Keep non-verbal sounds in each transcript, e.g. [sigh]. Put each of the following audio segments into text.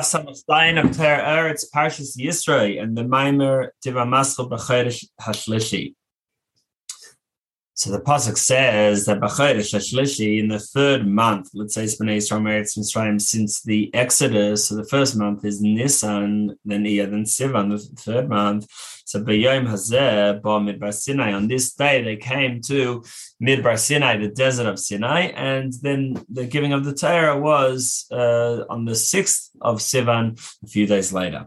Daf Samach Zayin of Torah Ohr Parshas Yisro and the Maimer Tivamaschel B'Chodesh Hashlishi. So the pasuk says that B'Chodesh Hashlishi in the third month, let's say it's Bnei Yisrael Eretz Mitzrayim since the Exodus. So the first month is Nisan, then Iyar, then Sivan, the third month. So B'Yom Hazeh Ba Midbar Sinai. On this day they came to Midbar Sinai, the desert of Sinai, and then the giving of the Torah was uh, on the sixth of Sivan, a few days later.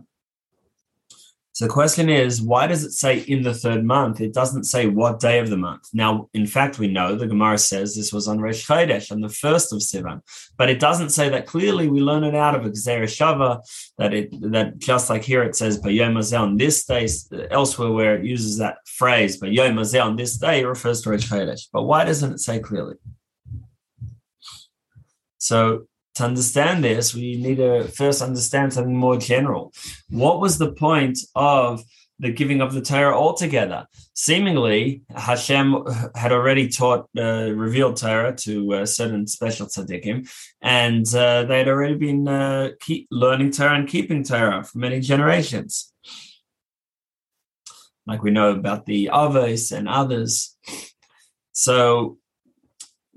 The question is, why does it say in the third month? It doesn't say what day of the month. Now, in fact, we know the Gemara says this was on Rosh Chodesh, on the first of Sivan, but it doesn't say that clearly. We learn it out of Gzera Shava that it that just like here it says Bayom on this day. Elsewhere where it uses that phrase Bayom on this day, refers to Rosh Chodesh. But why doesn't it say clearly? So to understand this, we need to first understand something more general. What was the point of the giving of the Torah altogether? Seemingly, Hashem had already taught, uh, revealed Torah to uh, certain special tzaddikim, and uh, they had already been uh, keep learning Torah and keeping Torah for many generations. Like we know about the Avos and others. So,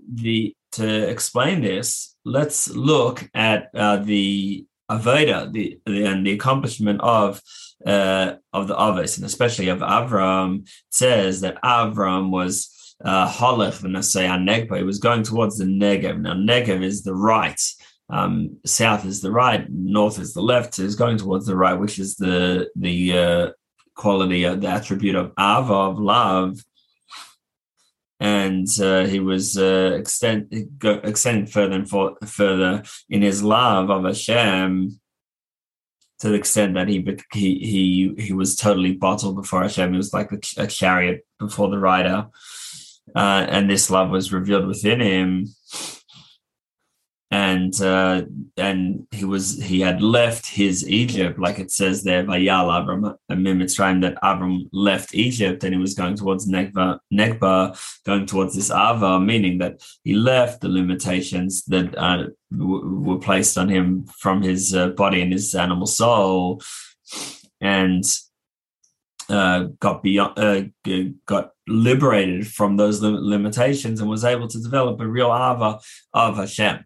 the to explain this, let's look at uh, the Aveda, the, and the accomplishment of uh, of the Avos, and especially of Avram. It says that Avram was uh, Halach v'nasei Negba. He was going towards the Negev. Now Negev is the right. Um, south is the right, north is the left. So he's going towards the right, which is the the uh, quality of the attribute of Ava of love and uh, he was uh, extend go, extending further and for, further in his love of Hashem to the extent that he he he he was totally bottled before Hashem. He was like a, a chariot before the rider, uh, and this love was revealed within him and uh, and he was he had left his Egypt, like it says there, Vayal Abram Mitzrayim, that Abram left Egypt and he was going towards Negba, Negba, going towards this Ava, meaning that he left the limitations that uh, w- were placed on him from his uh, body and his animal soul, and uh, got beyond, uh, got liberated from those limitations and was able to develop a real Ava of Hashem.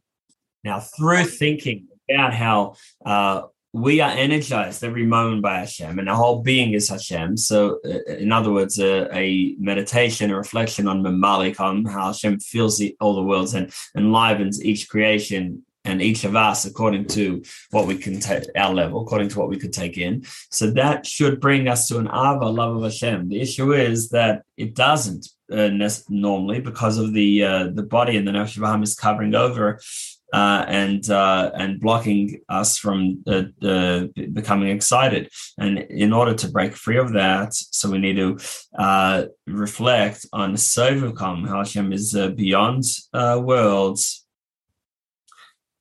Now, through thinking about how uh, we are energized every moment by Hashem, and our whole being is Hashem. So, uh, in other words, uh, a meditation, a reflection on Mamalik, on how Hashem fills the, all the worlds and enlivens each creation and each of us according to what we can take our level, according to what we could take in. So that should bring us to an Ava, love of Hashem. The issue is that it doesn't uh, normally because of the uh, the body and the Nefesh is covering over uh, and uh, and blocking us from uh, becoming excited. And in order to break free of that, so we need to uh, reflect on Sovukam, how Hashem is uh, beyond uh, worlds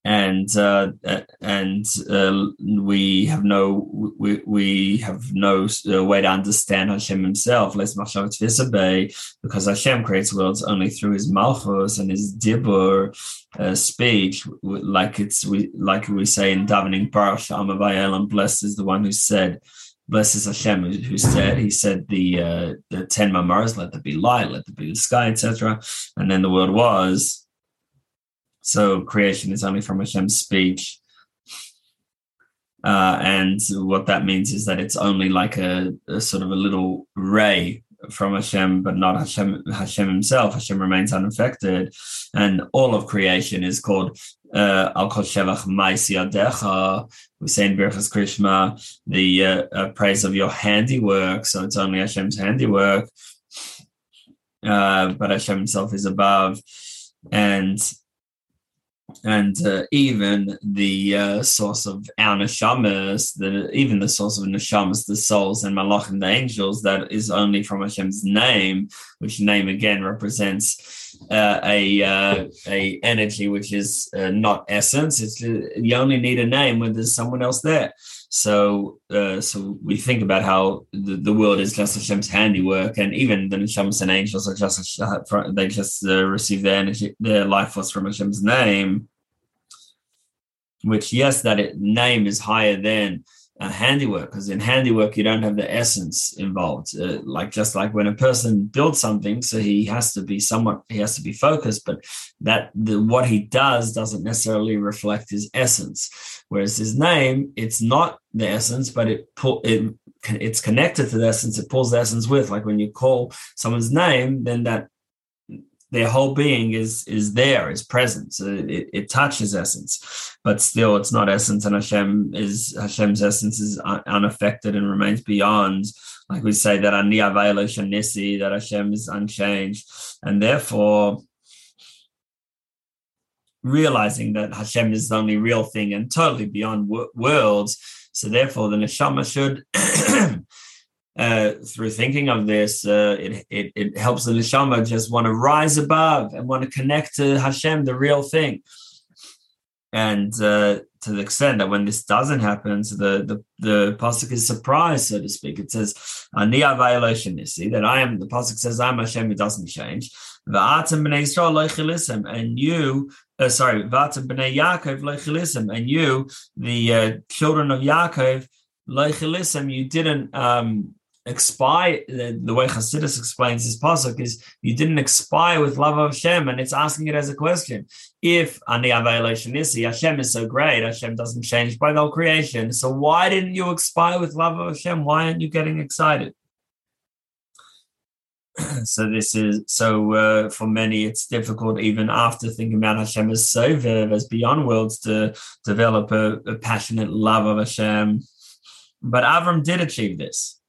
and uh, and uh, we have no we, we have no uh, way to understand Hashem Himself. Let's because Hashem creates worlds only through His malchus and His dibur uh, speech, like it's we like we say in davening Baruch She'amar and blessed is the one who said. Blessed is Hashem, who said he said the uh, the ten maamaros, let there be light, let there be the sky, etc. And then the world was, so creation is only from Hashem's speech. Uh, and what that means is that it's only like a, a, sort of a little ray from Hashem, but not Hashem, Hashem himself. Hashem remains unaffected. And all of creation is called uh, Al Kol Shevach Maisi Adecha. We say in Birchas Krishma, the uh, uh, praise of your handiwork. So it's only Hashem's handiwork. Uh, but Hashem himself is above. And and uh, even the uh, source of our neshamas, the even the source of neshamas, the souls and malachim, the angels, that is only from Hashem's name, which name again represents uh, a uh, a energy which is uh, not essence. It's you only need a name when there's someone else there. So, uh, so we think about how the, the world is just Hashem's handiwork, and even the neshamas and angels are just they just uh, receive their energy, their life force from Hashem's name. which yes, that it, name is higher than uh, handiwork because in handiwork you don't have the essence involved uh, like just like when a person builds something so he has to be somewhat he has to be focused but that the what he does doesn't necessarily reflect his essence whereas his name it's not the essence but it pull it it's connected to the essence it pulls the essence with like when you call someone's name then that their whole being is is there, is present. So it, it touches essence, but still it's not essence. And Hashem is Hashem's essence is unaffected and remains beyond. Like we say that Ani Nisi, that Hashem is unchanged, and therefore realizing that Hashem is the only real thing and totally beyond w- worlds. So therefore, the neshama should [clears throat] uh, through thinking of this, uh, it, it, it helps the neshama just want to rise above and want to connect to Hashem, the real thing. And uh, to the extent that when this doesn't happen, so the the the pasuk is surprised, so to speak. It says, "Ani See that I am." The pasuk says, "I'm Hashem." It doesn't change. And you, uh, sorry, b'nei Yaakov and you, the uh, children of Yaakov, you didn't um, expire the, the way Hasidus explains this pasuk is you didn't expire with love of Hashem, and it's asking it as a question. If ani nisi Hashem is so great, Hashem doesn't change by the whole creation. So why didn't you expire with love of Hashem? Why aren't you getting excited? [clears throat] so this is so uh, for many it's difficult even after thinking about Hashem as so as beyond worlds to develop a, a passionate love of Hashem. But Avram did achieve this.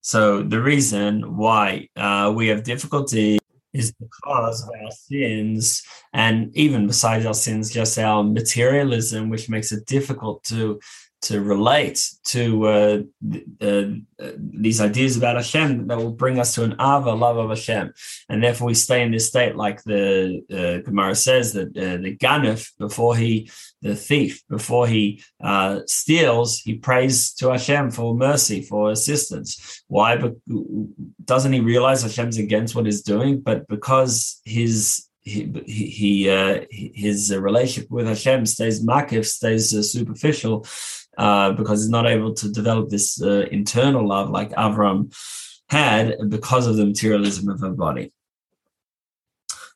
So the reason why uh, we have difficulty is because of our sins, and even besides our sins, just our materialism, which makes it difficult to to relate to uh, uh, these ideas about Hashem that will bring us to an ava love of Hashem, and therefore we stay in this state, like the uh, Gemara says that uh, the ganif before he, the thief, before he uh, steals, he prays to Hashem for mercy, for assistance. Why? But doesn't he realize Hashem's against what he's doing? But because his he, he uh, his relationship with Hashem stays makif, stays uh, superficial, uh, because he's not able to develop this uh, internal love like Avram had because of the materialism of her body.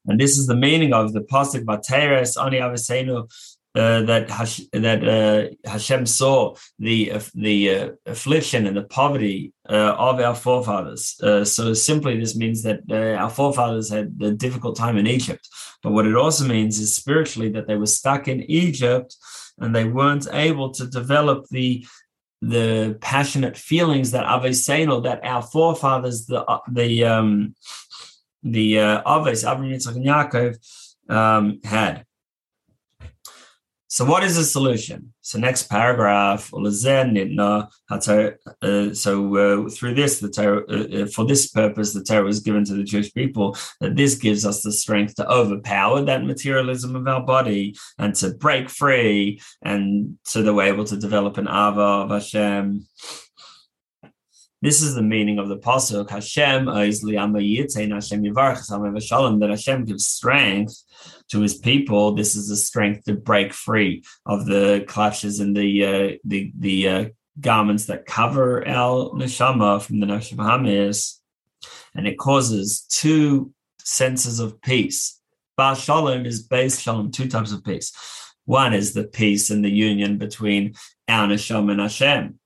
And this is the meaning of the pasuk Vateres Ani Avesenu uh, that Hash, that uh, Hashem saw the uh, the affliction and the poverty of our forefathers. So simply, this means that our forefathers had a difficult time in Egypt. But what it also means is spiritually that they were stuck in Egypt and they weren't able to develop the the passionate feelings that Aveseno, that our forefathers, the the um, the uh, Aves, Avraham, Yitzchak, and Yaakov um, had. So what is the solution? So next paragraph, uh, so uh, through this, the Torah, uh, for this purpose, the Torah was given to the Jewish people, that this gives us the strength to overpower that materialism of our body and to break free, and so that we're able to develop an ava of Hashem. This is the meaning of the pasuk. Hashem is Hashem yivarch that Hashem gives strength to His people. This is the strength to break free of the clutches and the uh, the the uh, garments that cover our neshama from the nefesh and it causes two senses of peace. Bar shalom is base shalom, two types of peace. One is the peace and the union between our neshama and Hashem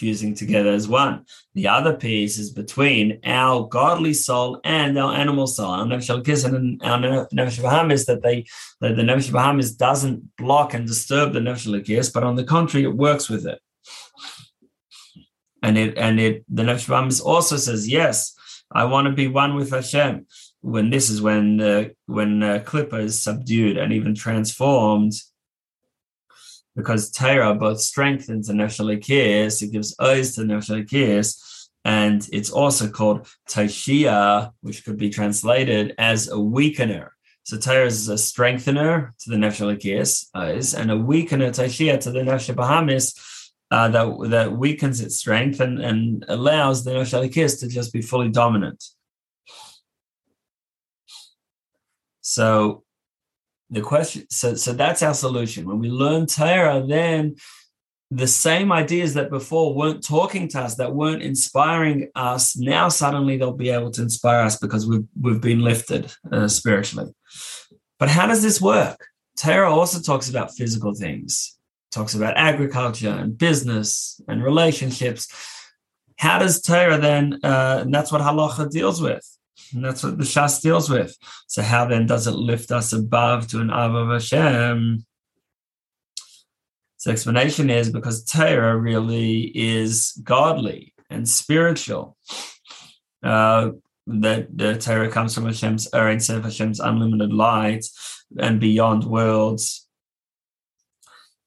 fusing together as one. The other piece is between our godly soul and our animal soul. Our nefesh and our nefesh bahamis that they that the nefesh bahamis doesn't block and disturb the nefesh but on the contrary, it works with it. And it and it the nefesh bahamis also says, yes, I want to be one with Hashem. When this is when uh, when uh, Klippa is subdued and even transformed because Torah both strengthens the Nefesh Elokis, it gives eyes to the Nefesh Elokis, and it's also called Tushiya, which could be translated as a weakener. So Torah is a strengthener to the Nefesh Elokis, eyes, and a weakener, Tushiya, to the Nefesh Bahamis, uh, that, that weakens its strength and, and allows the Nefesh Elokis to just be fully dominant. So the question so so that's our solution. When we learn Torah then the same ideas that before weren't talking to us that weren't inspiring us now suddenly they'll be able to inspire us because we've we've been lifted uh, spiritually. But how does this work? Torah also talks about physical things. Talks about agriculture and business and relationships. How does Torah then uh, and that's what halacha deals with and that's what the Shas deals with. So how then does it lift us above to an Av of Hashem? So explanation is because Torah really is godly and spiritual. Uh, that the Torah comes from Hashem's of Hashem's unlimited light and beyond worlds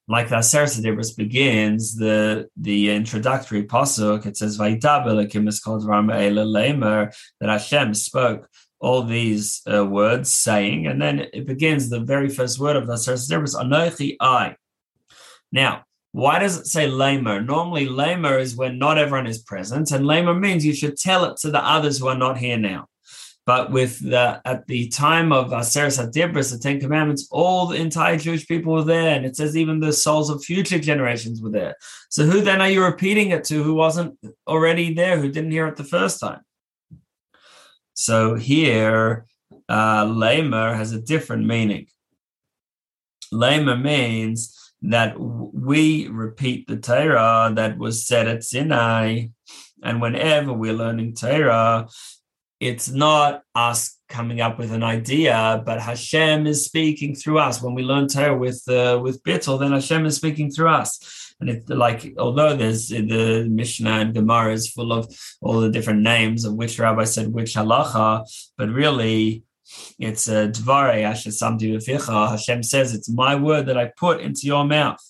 like the Aseret Dibros begins, the the introductory pasuk, it says, "Vaydaber is called Lemer," that Hashem spoke all these uh, words, saying, and then it begins the very first word of the Aseret Dibros, "Anochi I." Now, why does it say lamer? Normally, lamer is when not everyone is present, and lamer means you should tell it to the others who are not here now. But with the at the time of Aseret Dibros, the Ten Commandments, all the entire Jewish people were there, and it says even the souls of future generations were there. So who then are you repeating it to? Who wasn't already there? Who didn't hear it the first time? So here, uh, lamer has a different meaning. Lamer means that we repeat the Torah that was said at Sinai, and whenever we're learning Torah, it's not us coming up with an idea, but Hashem is speaking through us. When we learn Torah with uh, with bittul, then Hashem is speaking through us. And it's like, although there's the Mishnah and Gemara is full of all the different names of which rabbi said which halacha, but really it's a dvare asher Hashem says it's my word that I put into your mouth,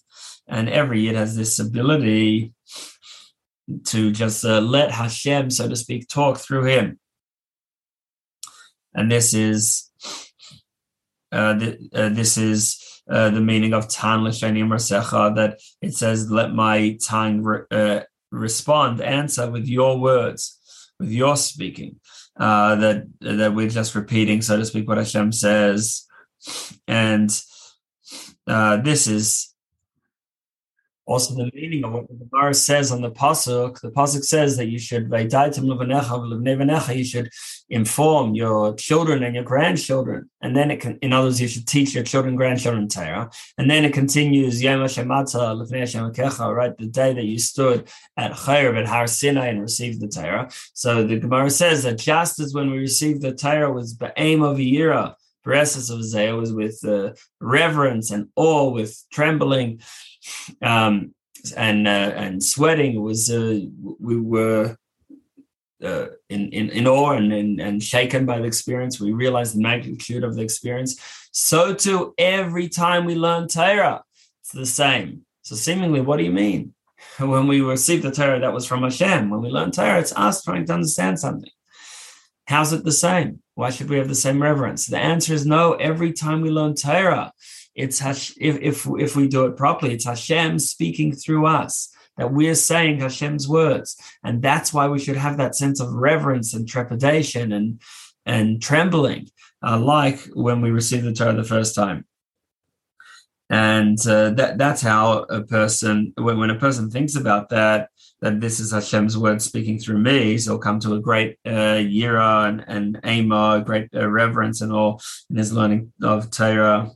and every yid has this ability to just uh, let Hashem, so to speak, talk through him and this is uh, the, uh, this is uh, the meaning of tan l'sheni marsecha that it says, "Let my tongue re- uh, respond, answer with your words, with your speaking." Uh, that that we're just repeating, so to speak, what Hashem says, and uh, this is also the meaning of what the Gemara says on the pasuk. The pasuk says that you should you should inform your children and your grandchildren, and then it can. In others, you should teach your children, grandchildren Torah, and then it continues right? The day that you stood at Chayr at Har Sinai and received the Torah. So the Gemara says that just as when we received the Torah was the aim of a year. Beresis of Isaiah was with uh, reverence and awe, with trembling um, and uh, and sweating. was uh, we were uh, in, in in awe and, and and shaken by the experience. We realized the magnitude of the experience. So too, every time we learn Torah, it's the same. So seemingly, what do you mean? [laughs] When we receive the Torah, that was from Hashem. When we learn Torah, it's us trying to understand something. How's it the same? Why should we have the same reverence? The answer is no. Every time we learn Torah, it's Hash, if, if if we do it properly, it's Hashem speaking through us that we're saying Hashem's words, and that's why we should have that sense of reverence and trepidation and and trembling, uh, like when we receive the Torah the first time. And uh, that that's how a person when, when a person thinks about that that this is Hashem's word speaking through me, so come to a great uh, yira and, and great uh, reverence and all in his learning of Torah.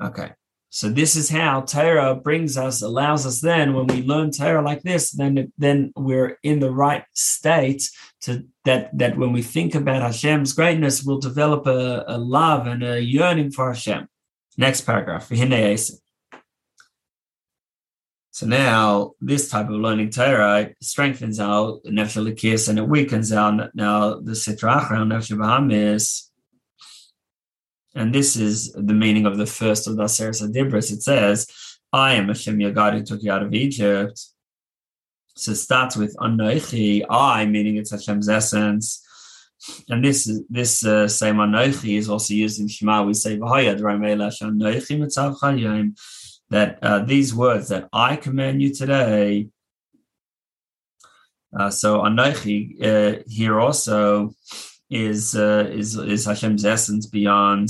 Okay. So this is how Torah brings us, allows us then when we learn Torah like this, then then we're in the right state to that that when we think about Hashem's greatness, we'll develop a, a love and a yearning for Hashem. Next paragraph. So now this type of learning Torah strengthens our nefesh and it weakens our now the sitra achra nefesh bahamis and this is the meaning of the first of the Aseret Dibros. It says, I am Hashem your God who took you out of Egypt. So it starts with Anochi, I, meaning it's Hashem's essence. And this this uh, same Anochi is also used in Shema. We say, that uh, these words that I command you today. Uh, so Anochi uh, here also is uh, is is Hashem's essence beyond.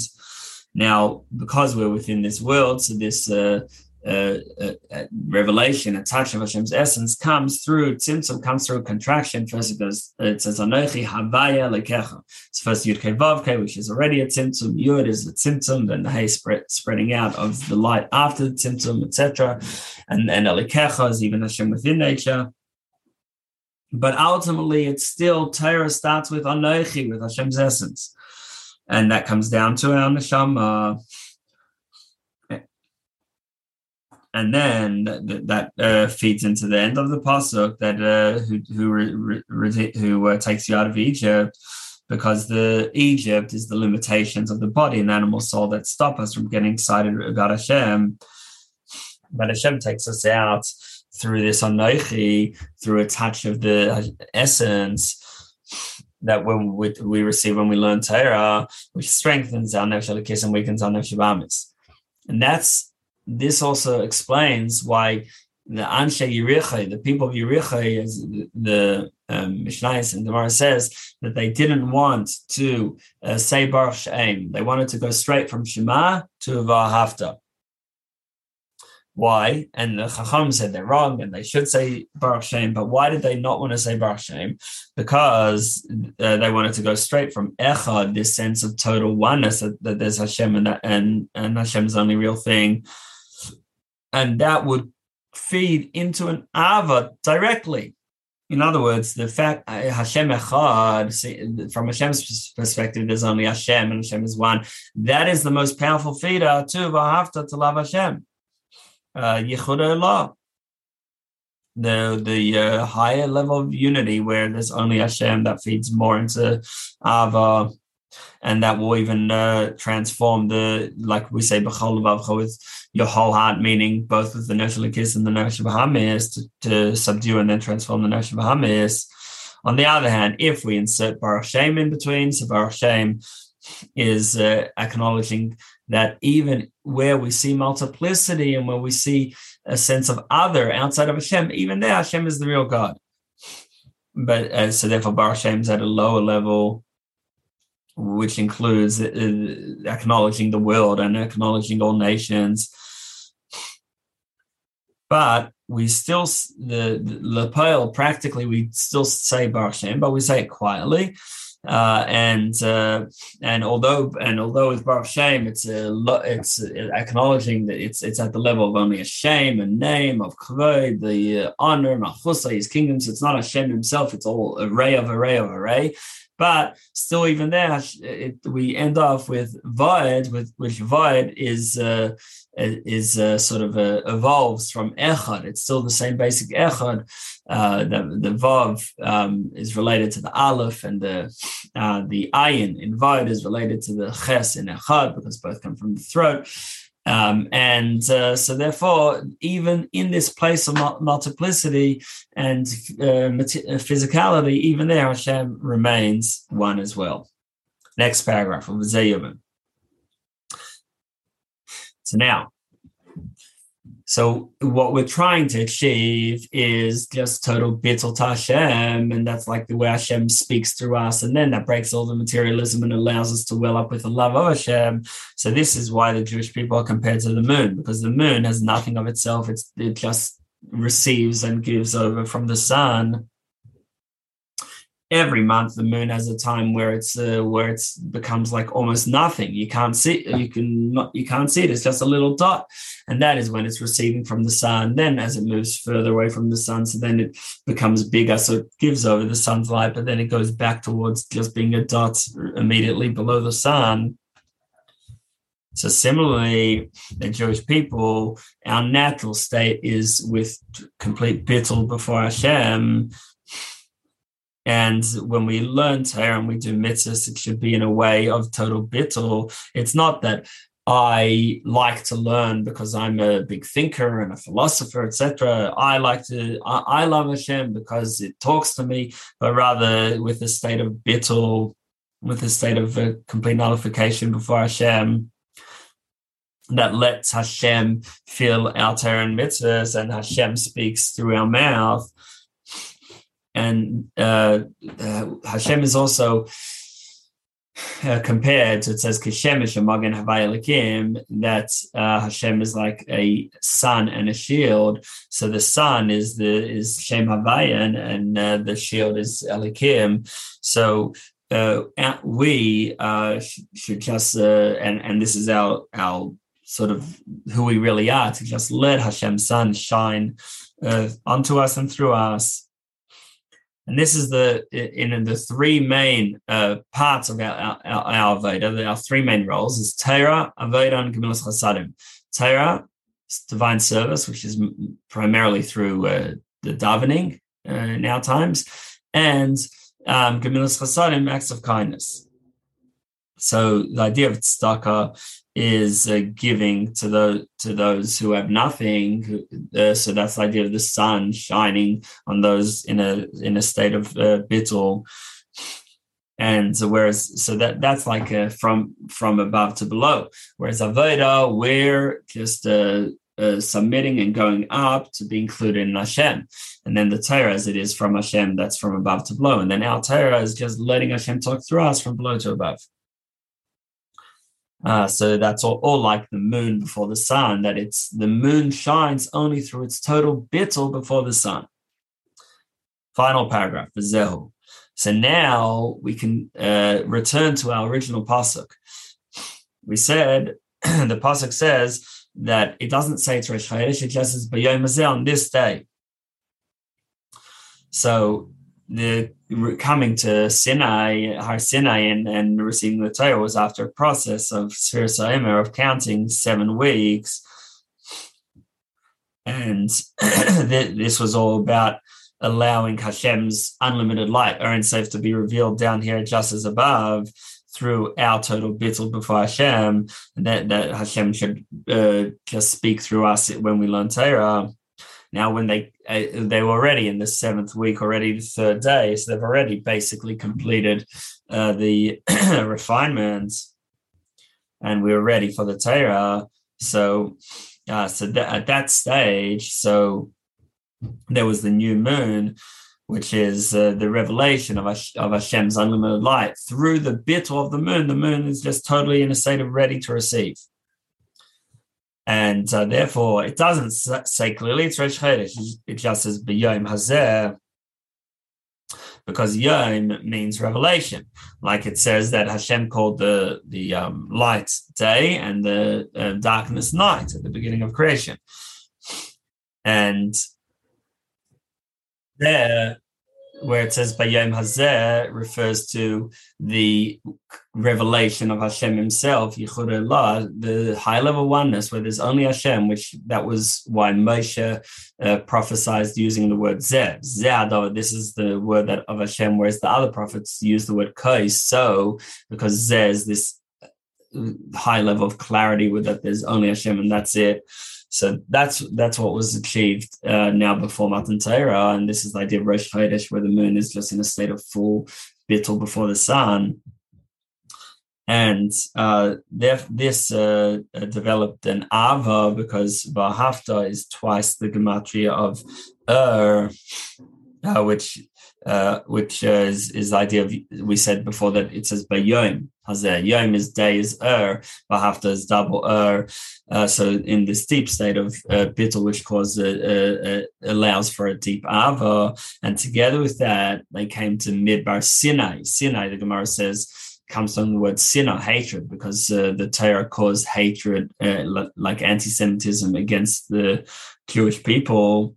Now, because we're within this world, so this uh, uh, uh, uh, revelation, a touch of Hashem's essence comes through tzimtzum, comes through contraction. First it goes, it says Anochi Havaya Lekecha. It's first Yud Kei Vav Kei, which is already a tzimtzum. Yud is the tzimtzum, then the hay spread, spreading out of the light after the tzimtzum, etc. And and Lekecha is even Hashem within nature. But ultimately, it's still Torah starts with Anochi, with Hashem's essence, and that comes down to our neshama and then that, that uh, feeds into the end of the pasuk that uh, who who re, re, who uh, takes you out of Egypt, because the Egypt is the limitations of the body and animal soul that stop us from getting excited about Hashem. But Hashem takes us out through this anochi, through a touch of the essence that when we, we receive when we learn Torah, which strengthens our nefesh and weakens our nefesh And that's this also explains why the Anshe Yericho, the people of Yericho, as the um, Mishnayos and Gemara says, that they didn't want to uh, say Baruch Shem. They wanted to go straight from Shema to Vahafta. Why? And the Chacham said they're wrong and they should say Baruch Shem, but why did they not want to say Baruch Shem? Because uh, they wanted to go straight from Echad, this sense of total oneness that, that there's Hashem and, that, and, and Hashem's the only real thing and that would feed into an ava directly. In other words, the fact uh, Hashem Echad, from Hashem's perspective, there's only Hashem and Hashem is one. That is the most powerful feeder to Vahafta to love Hashem. Uh, Yichud the the uh, higher level of unity where there's only Hashem that feeds more into Ava and that will even uh, transform the like we say with your whole heart, meaning both with the nefesh kiss and the nefesh bahamis to, to subdue and then transform the nefesh bahamis. On the other hand, if we insert baruch in between, so baruch is uh, acknowledging that even where we see multiplicity and where we see a sense of other outside of Hashem, even there Hashem is the real God. But uh, so therefore, Baruch is at a lower level which includes uh, acknowledging the world and acknowledging all nations. But we still the, the practically we still say Baruch Shem, but we say it quietly. Uh, and uh, and although and although with Baruch Shem, it's a it's acknowledging that it's it's at the level of only a shame, and name of kavod, the uh, honor, malchuso, his kingdoms. It's not a Shem himself. It's all array of array of array. But still, even there, it, we end off with Vaed, with which Vaed is uh, is uh, sort of uh, evolves from Echad. It's still the same basic Echad. Uh, the the Vav um, is related to the Aleph, and the uh, the Ayin in Vaed is related to the Ches in Echad because both come from the throat. Um, and uh, so, therefore, even in this place of multiplicity and uh, uh, physicality, even there, Hashem remains one as well. Next paragraph of Zayyaman. So now, so what we're trying to achieve is just total bittul Hashem, and that's like the way Hashem speaks through us, and then that breaks all the materialism and allows us to well up with the love of Hashem. So this is why the Jewish people are compared to the moon, because the moon has nothing of itself; it's it just receives and gives over from the sun every month the moon has a time where it's uh, where it's becomes like almost nothing. You can't see you can not you can't see it. It's just a little dot. And that is when it's receiving from the sun. Then as it moves further away from the sun so then it becomes bigger. So it gives over the sun's light but then it goes back towards just being a dot immediately below the sun. So similarly, the Jewish people, our natural state is with complete bittul before Hashem, and when we learn Torah and we do mitzvahs, it should be in a way of total bittul. It's not that I like to learn because I'm a big thinker and a philosopher, etc. I like to, I, I, love Hashem because it talks to me, but rather with a state of bittul, with a state of a complete nullification before Hashem that lets Hashem feel our Torah and mitzvahs and Hashem speaks through our mouth and uh, uh, Hashem is also uh, compared to it says Kishemish Magen Havayalakim that uh, Hashem is like a sun and a shield. So the sun is the is Shem Havayan and uh, the shield is Elikim. So uh, we uh, should just uh, and and this is our our sort of who we really are to just let Hashem's sun shine onto us and through us and this is the in the three main uh, parts of our our, our Avodah, our three main roles is Torah, Avodah, and Gemilas Chasadim. Torah divine service, which is primarily through uh, the davening uh, in our times, and um, Gemilas Chasadim, acts of kindness. So the idea of tzedakah is uh, giving to the to those who have nothing. Uh, so that's the idea of the sun shining on those in a in a state of uh, bittul. And so whereas so that that's like a, from from above to below. Whereas avoda, we're just uh, uh, submitting and going up to be included in Hashem. And then the Torah, as it is from Hashem, that's from above to below. And then our Torah is just letting Hashem talk through us from below to above. Uh, so that's all, all, like the moon before the sun, that it's the moon shines only through its total bittul before the sun. Final paragraph, Zehu. So now we can uh, return to our original pasuk. We said [clears throat] the pasuk says that it doesn't say it's Rosh it just says B'yom on this day. So the coming to Sinai, Har Sinai, and, and receiving the Torah was after a process of Sfiras Omer of counting seven weeks, and [clears throat] this was all about allowing Hashem's unlimited light, or Safe, to be revealed down here just as above through our total bittul before Hashem, and that, that Hashem should uh, just speak through us when we learn Torah. Now, when they uh, they were already in the seventh week, already the third day, so they've already basically completed uh, the [clears throat] refinements, and we were ready for the Torah. So, uh, so that, at that stage, so there was the new moon, which is uh, the revelation of, Hash- of Hashem's unlimited light through the bit of the moon. The moon is just totally in a state of ready to receive. And uh, therefore, it doesn't say clearly it's Rosh Chodesh. It just says B'yom Hazeh, because Yom means revelation. Like it says that Hashem called the the um, light day and the uh, darkness night at the beginning of creation. And there, where it says Bayom Hazeh refers to the revelation of Hashem Himself, Yichuda Ila'ah, the high level oneness where there's only Hashem, which that was why Moshe uh, prophesied using the word Zeh. This is the word that of Hashem, whereas the other prophets use the word Koi. So, because Zeh is this uh, high level of clarity with that there's only Hashem and that's it. So that's that's what was achieved uh, now before Matan Torah, and this is the idea of Rosh Chodesh, where the moon is just in a state of full bittul before the sun. And uh, this uh, developed an ava because Vahafta is twice the gematria of Ohr, uh, which uh, which uh, is, is the idea of we said before that it says bayom hazeh yom is day is er bahafta is double er. Uh, so in this deep state of uh, bittul which causes uh, allows for a deep ava. And together with that they came to midbar sinai. Sinai the gemara says comes from the word sinah, hatred, because uh, the Torah caused hatred, uh, like anti-Semitism against the Jewish people.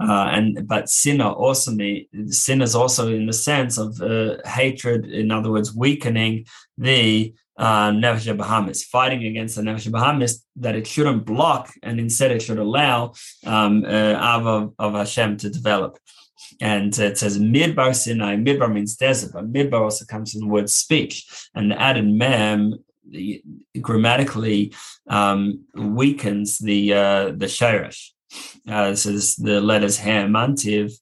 Uh, and but sinah also mean sin is also in the sense of uh, hatred. In other words, weakening the uh, Nefesh Bahamis, fighting against the Nefesh Bahamis that it shouldn't block and instead it should allow um, uh, of, of Hashem to develop. And it says Midbar Sinai. Midbar means desert, but Midbar also comes from the word speech. And the added mem grammatically um, weakens the uh, the shirish. Uh, so this, the letters ham mantiv.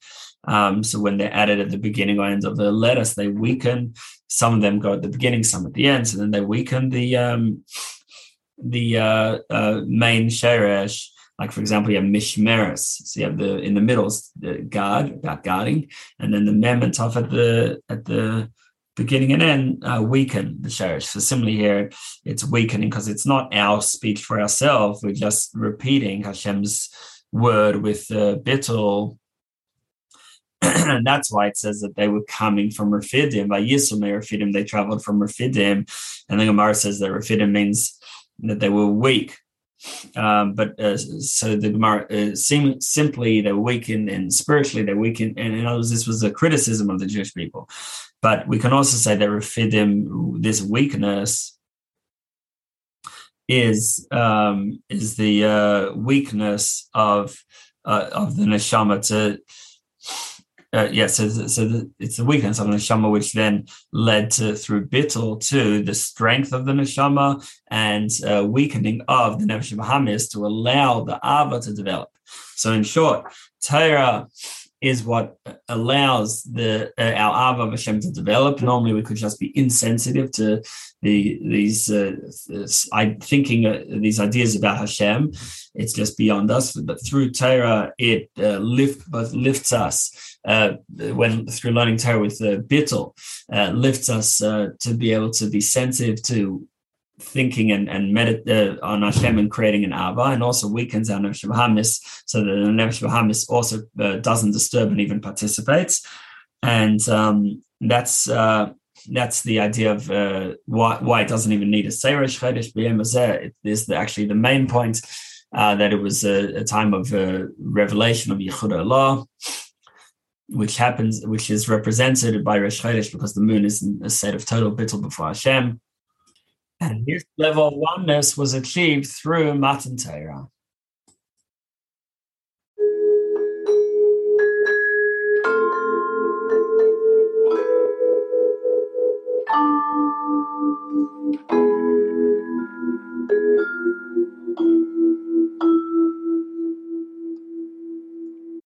Um, so when they're added at the beginning or end of the letters, they weaken. Some of them go at the beginning, some at the end. So then they weaken the um, the uh, uh, main sheresh. Like for example, you have mishmeres. So you have the in the middle, the guard about guarding, and then the mem and tough at the at the beginning and end uh, weaken the sheresh. So similarly here, it's weakening because it's not our speech for ourselves. We're just repeating Hashem's word with uh, bittul. and [clears throat] that's why it says that they were coming from Rafidim. By Yisum Rafidim, they traveled from Rafidim. And the Gemara says that Rafidim means that they were weak. Um, but uh, so the Gemara uh, seem, simply they were weakened and spiritually they weakened, and in other words, this was a criticism of the Jewish people. But we can also say that Refidim, this weakness is um, is the uh, weakness of uh, of the neshama to uh, yeah, so, so the, it's the weakness of the neshama, which then led to through bittul to the strength of the neshama and uh, weakening of the nefesh bahamis to allow the ava to develop. So, in short, Torah is what allows the uh, our ava Hashem to develop. Normally, we could just be insensitive to the these uh, this, I thinking uh, these ideas about Hashem. It's just beyond us. But through Torah, it uh, lift lifts us. Uh, when through learning Torah with the uh, bittul, uh, lifts us uh, to be able to be sensitive to thinking and, and medit- uh, on Hashem and creating an Ava, and also weakens our Nefesh Bahamis, so that the Nefesh Bahamis also uh, doesn't disturb and even participates. And um, that's uh, that's the idea of uh, why, why it doesn't even need a Seirish Chedesh B'Yem It is the, actually the main point uh, that it was a, a time of uh, revelation of Yichuda Ila'ah, which happens, which is represented by Rosh Chodesh because the moon is in a state of total bittul before Hashem. And mm-hmm. this level of oneness was achieved through Matan Torah.